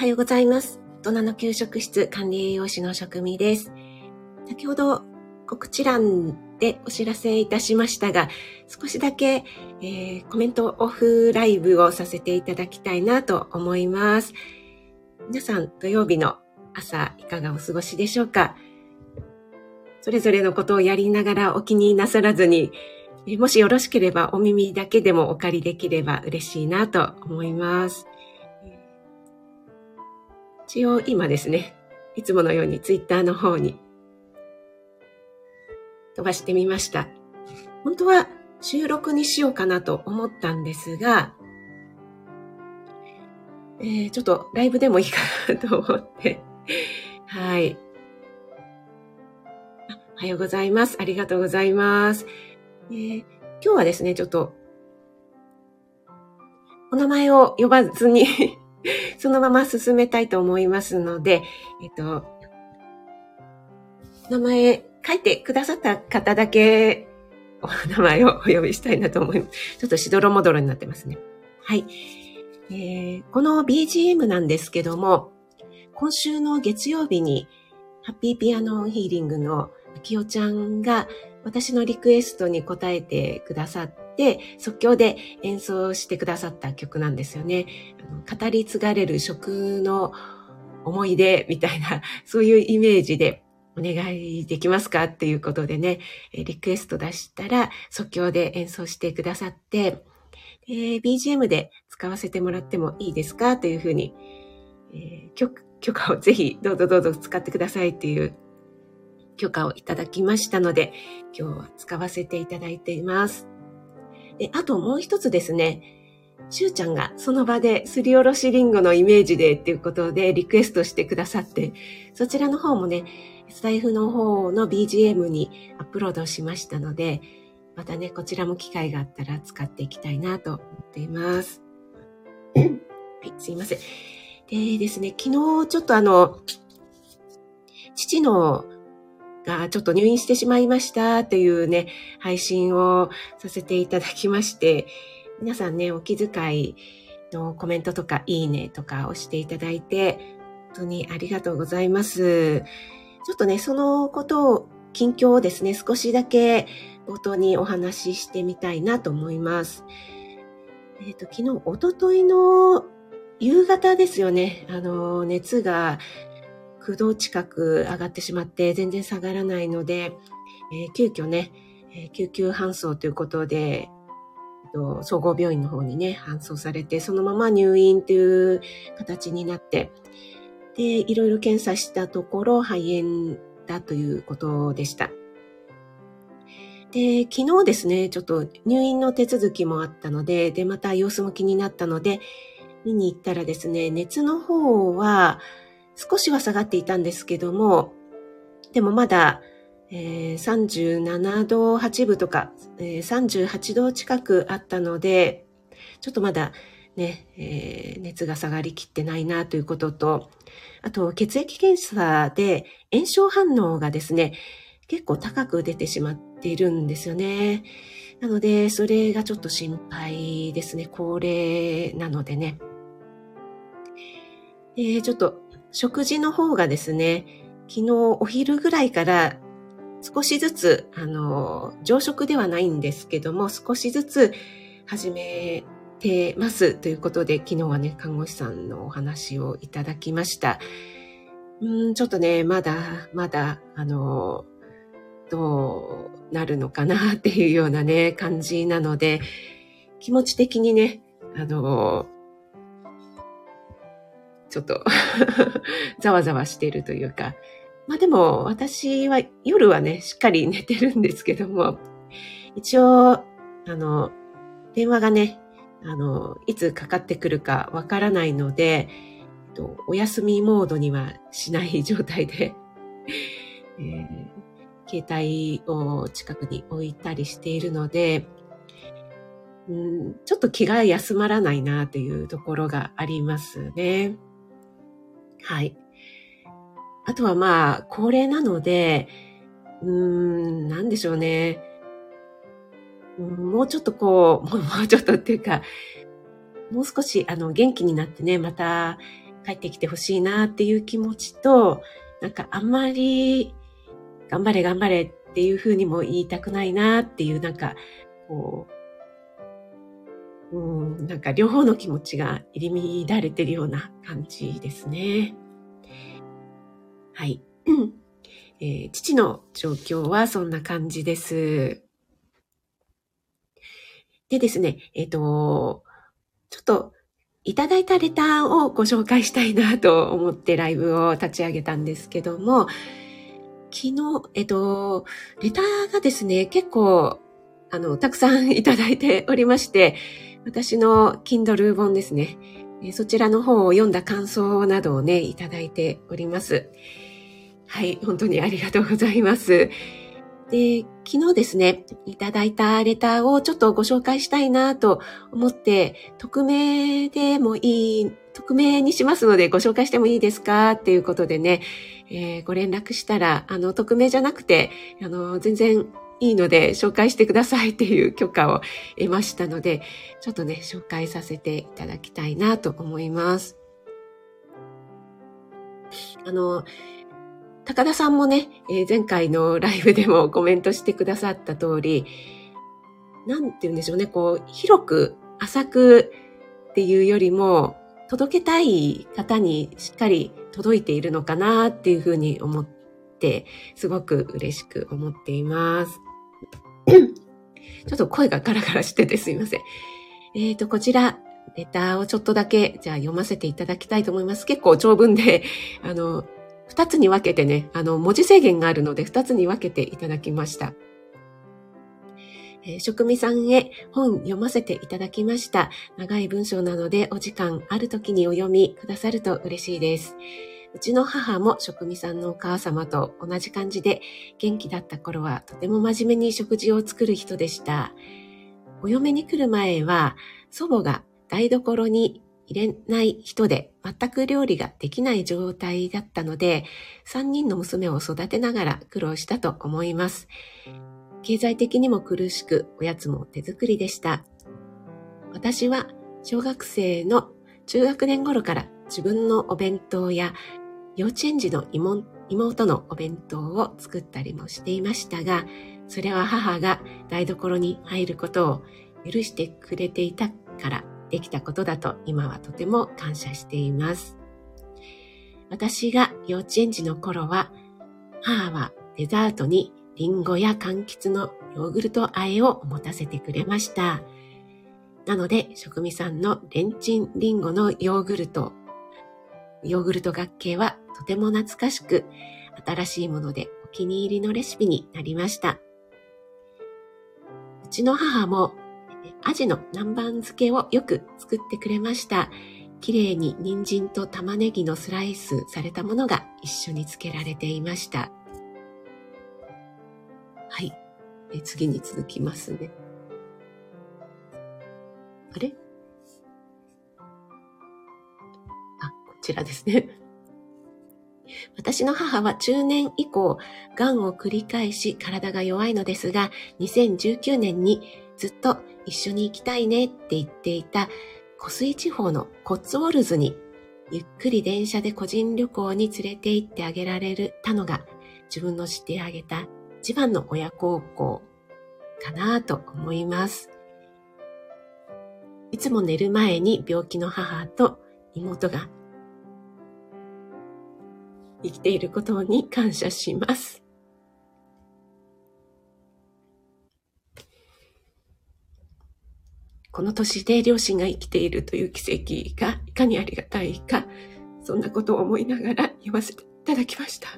おはようございます。大人の給食室管理栄養士の職味です。先ほど告知欄でお知らせいたしましたが、少しだけ、えーコメントオフライブをさせていただきたいなと思います。皆さん土曜日の朝いかがお過ごしでしょうか？それぞれのことをやりながらお気になさらずに、もしよろしければお耳だけでもお借りできれば嬉しいなと思います。一応今ですね、いつものようにツイッターの方に飛ばしてみました。本当は収録にしようかなと思ったんですが、えーちょっとライブでもいいかなと思って、はい。おはようございます。ありがとうございます。えー今日はですね、ちょっと、お名前を呼ばずにそのまま進めたいと思いますので、えっと、名前書いてくださった方だけお名前をお呼びしたいなと思います。ちょっとしどろもどろになってますね。はい。えーこの BGM なんですけども、今週の月曜日にハッピーピアノヒーリングのきよちゃんが私のリクエストに応えてくださっ、即興で演奏してくださった曲なんですよね。あの語り継がれる食の思い出みたいな、そういうイメージでお願いできますかっていうことでね、リクエスト出したら即興で演奏してくださって、えー BGM で使わせてもらってもいいですかというふうに、えー許許可をぜひどうぞどうぞ使ってくださいっていう許可をいただきましたので、今日は使わせていただいています。で、あともう一つですね、しゅうちゃんがその場ですりおろしりんごのイメージでっていうことでリクエストしてくださって、そちらの方もね、スタイフの方の BGM にアップロードしましたので、またね、こちらも機会があったら使っていきたいなと思っています。はい、すいません。でですね、昨日ちょっとあの、父のがちょっと入院してしまいましたっていうね、配信をさせていただきまして、皆さんね、お気遣いのコメントとかいいねとか押していただいて、本当にありがとうございます。ちょっとね、そのことを、近況をですね、少しだけ冒頭にお話ししてみたいなと思います。えっ、と、昨日、おとといの夕方ですよね、あの、熱が9度近く上がってしまって全然下がらないので、えー急遽ね、えー救急搬送ということで、えっと総合病院の方にね、搬送されて、そのまま入院という形になって、で、いろいろ検査したところ、肺炎だということでした。で、昨日ですね、ちょっと入院の手続きもあったので、で、また様子も気になったので、見に行ったらですね、熱の方は少しは下がっていたんですけども、でもまだ、えー37度8分とか、えー38度近くあったので、ちょっとまだね、えー熱が下がりきってないなということと、あと血液検査で炎症反応がですね、結構高く出てしまっているんですよね。なので、それがちょっと心配ですね。高齢なのでね。で、ちょっと食事の方がですね、昨日お昼ぐらいから少しずつ、あの、常食ではないんですけども、少しずつ始めてますということで、昨日はね、看護師さんのお話をいただきました。うん、ちょっとね、まだ、まだ、あの、どうなるのかなっていうようなね、感じなので、気持ち的にね、あの、ちょっと ざわざわしてるというか、まあでも私は夜はね、しっかり寝てるんですけども、一応、あの、電話がね、あの、いつかかってくるかわからないので、えっとお休みモードにはしない状態で、えー携帯を近くに置いたりしているので、うん、ちょっと気が休まらないなというところがありますね。はい。あとはまあ、高齢なので、うーん、なんでしょうね。もうちょっとこ、う もうちょっとっていうか、もう少しあの元気になってね、また帰ってきてほしいなっていう気持ちと、なんかあんまり、頑張れ頑張れっていうふうにも言いたくないなっていう、なんか、こう、うん、なんか両方の気持ちが入り乱れてるような感じですね。はい。えー、父の状況はそんな感じです。でですね、えっ、ー、と、ちょっといただいたレターをご紹介したいなと思ってライブを立ち上げたんですけども、昨日、えっと、レターがですね、結構、あの、たくさんいただいておりまして、私の Kindle 本ですね、そちらの方を読んだ感想などをね、いただいております。はい、本当にありがとうございます。で、昨日ですね、いただいたレターをちょっとご紹介したいなと思って、匿名でもいい、匿名にしますのでご紹介してもいいですかっていうことでね、えー、ご連絡したら、あの、匿名じゃなくて、あの、全然いいので紹介してくださいっていう許可を得ましたので、ちょっとね、紹介させていただきたいなと思います。あの、高田さんもね、えー、前回のライブでもコメントしてくださった通り、なんて言うんでしょうね、こう、広く、浅くっていうよりも、届けたい方にしっかり届いているのかなっていうふうに思って、すごく嬉しく思っています。ちょっと声がガラガラしててすいません。えっ、ー、と、こちら、レターをちょっとだけ、じゃあ読ませていただきたいと思います。結構長文で、あの、二つに分けてね、あの、文字制限があるので二つに分けていただきました。えー、職味さんへ本読ませていただきました。長い文章なのでお時間ある時にお読みくださると嬉しいです。うちの母も職味さんのお母様と同じ感じで元気だった頃はとても真面目に食事を作る人でした。お嫁に来る前は祖母が台所に入れない人で全く料理ができない状態だったので、3人の娘を育てながら苦労したと思います。経済的にも苦しく、おやつも手作りでした。私は小学生の中学年頃から自分のお弁当や幼稚園児の妹のお弁当を作ったりもしていましたが、それは母が台所に入ることを許してくれていたからできたことだと今はとても感謝しています。私が幼稚園児の頃は、母はデザートにリンゴや柑橘のヨーグルト和えを持たせてくれました。なので、食味さんのレンチンリンゴのヨーグルト、ヨーグルト学系はとても懐かしく、新しいものでお気に入りのレシピになりました。うちの母もアジの南蛮漬けをよく作ってくれました。綺麗に人参と玉ねぎのスライスされたものが一緒に漬けられていました。はい。え次に続きますね。あれ？あ、こちらですね。私の母は中年以降、癌を繰り返し体が弱いのですが、2019年にずっと一緒に行きたいねって言っていた湖水地方のコッツウォルズにゆっくり電車で個人旅行に連れて行ってあげられたのが自分の知ってあげた一番の親孝行かなと思います。いつも寝る前に病気の母と妹が生きていることに感謝します。この年で両親が生きているという奇跡がいかにありがたいか、そんなことを思いながら言わせていただきました。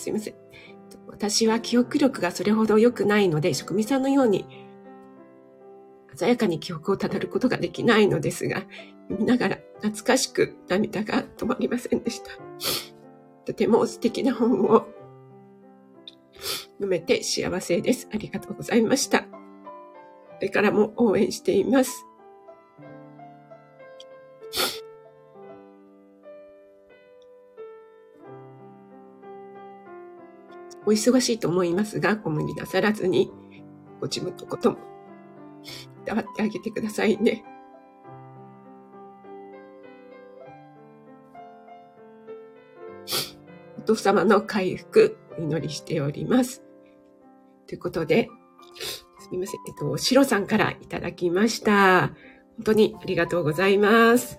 すいません。私は記憶力がそれほど良くないので、職味さんのように鮮やかに記憶をたどることができないのですが、読みながら懐かしく涙が止まりませんでした。とても素敵な本を読めて幸せです。ありがとうございました。これからも応援しています。お忙しいと思いますが、ご無理なさらずに、ご自分のことも、いたわってあげてくださいね。お父様の回復、お祈りしております。ということで、すみません。えっと、シロさんからいただきました。本当にありがとうございます。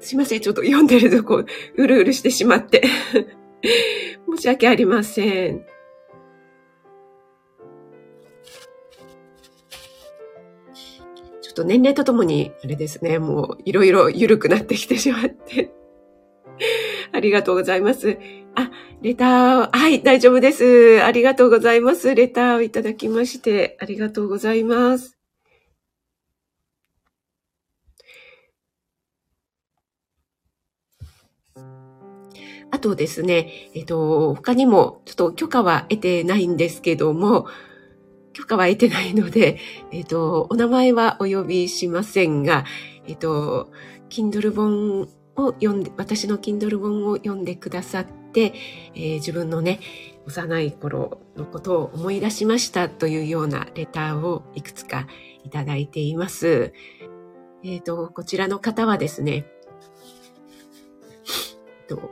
すいません。ちょっと読んでるとこう、うるうるしてしまって。申し訳ありません。ちょっと年齢とともに、あれですね、もういろいろ緩くなってきてしまって。ありがとうございます。あ、レター、はい、大丈夫です。ありがとうございます。レターをいただきまして、ありがとうございます。とですね、えっと、他にも、ちょっと許可は得てないんですけども、許可は得てないので、えっと、お名前はお呼びしませんが、えっと、Kindle 本を読んで、私の Kindle 本を読んでくださって、えー、自分のね、幼い頃のことを思い出しましたというようなレターをいくつかいただいています。えっ、ー、と、こちらの方はですね、と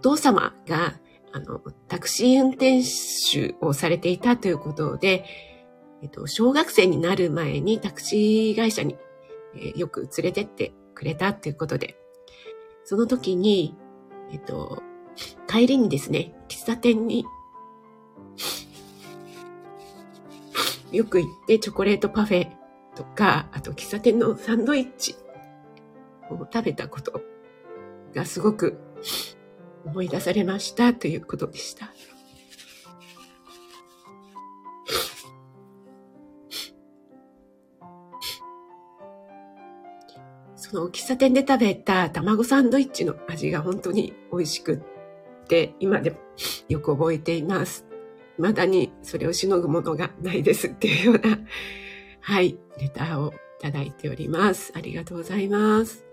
父様が、あの、タクシー運転手をされていたということで、えっと、小学生になる前にタクシー会社に、えー、よく連れてってくれたということで、その時に、えっと、帰りにですね、喫茶店によく行ってチョコレートパフェとか、あと喫茶店のサンドイッチを食べたことがすごく思い出されましたということでした。その喫茶店で食べた卵サンドイッチの味が本当に美味しくって、今でもよく覚えています。未だにそれをしのぐものがないですっていうような、はい、レターをいただいております。ありがとうございます。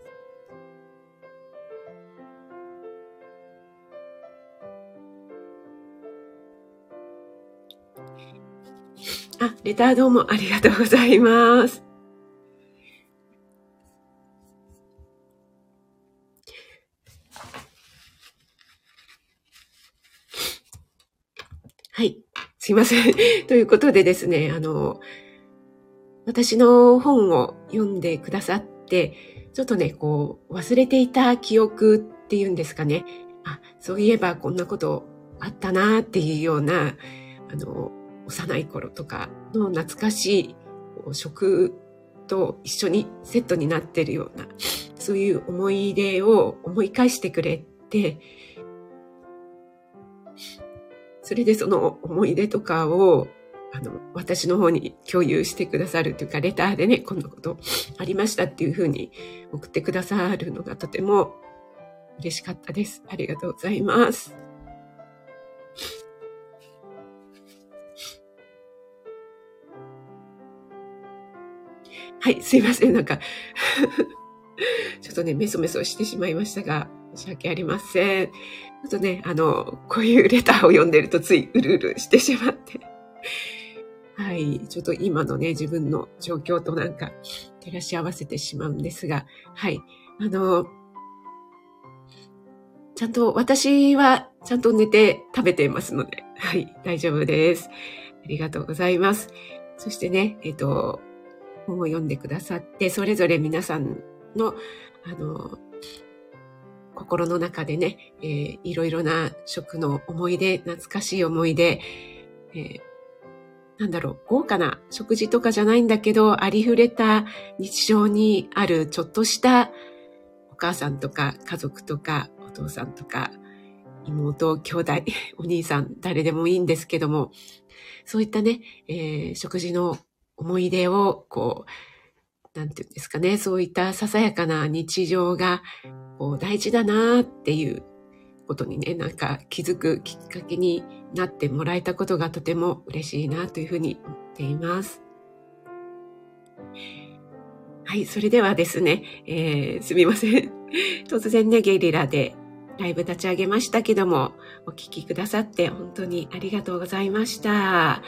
レターどうもありがとうございます。はい。すいません。ということでですね、あの、私の本を読んでくださって、ちょっとね、こう、忘れていた記憶っていうんですかね。あ、そういえばこんなことあったなっていうような、あの、幼い頃とかの懐かしい食と一緒にセットになってるような、そういう思い出を思い返してくれて、それでその思い出とかを、あの、私の方に共有してくださるというか、レターでね、こんなことありましたっていうふうに送ってくださるのがとても嬉しかったです。ありがとうございます。はい、すいません。なんか ちょっとね、メソメソしてしまいましたが、申し訳ありません。ちょっとね、あの、こういうレターを読んでるとついうるうるしてしまって。はい、ちょっと今のね、自分の状況となんか照らし合わせてしまうんですが、はい、あの、ちゃんと私はちゃんと寝て食べていますので、はい、大丈夫です。ありがとうございます。そしてね、えっ、と、本を読んでくださって、それぞれ皆さんの、あの、心の中でね、えー、いろいろな食の思い出、懐かしい思い出、えー、なんだろう、豪華な食事とかじゃないんだけど、ありふれた日常にあるちょっとしたお母さんとか家族とかお父さんとか妹、兄弟、お兄さん、誰でもいいんですけども、そういったね、えー、食事の思い出を、こう、なんていうんですかね、そういったささやかな日常が、こう、大事だなっていうことにね、なんか気づくきっかけになってもらえたことがとても嬉しいなというふうに思っています。はい、それではですね、えー、すみません。突然ね、ゲリラでライブ立ち上げましたけども、お聞きくださって本当にありがとうございました。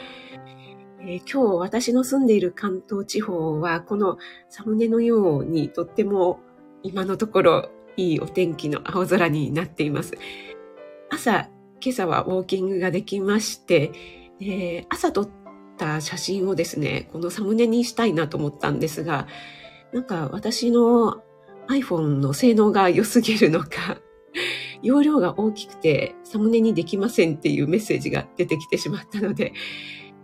えー、今日私の住んでいる関東地方は、このサムネのようにとっても今のところいいお天気の青空になっています。朝、今朝はウォーキングができまして、えー、朝撮った写真をですね、このサムネにしたいなと思ったんですが、なんか私の iPhone の性能が良すぎるのか、容量が大きくてサムネにできませんっていうメッセージが出てきてしまったので、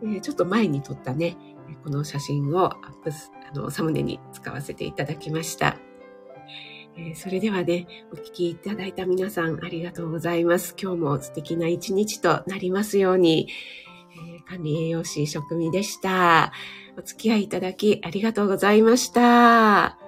え、ちょっと前に撮ったね、この写真をアップあのサムネに使わせていただきました。え、それではね、お聞きいただいた皆さんありがとうございます。今日も素敵な一日となりますように、え、管理栄養士職味でした。お付き合いいただきありがとうございました。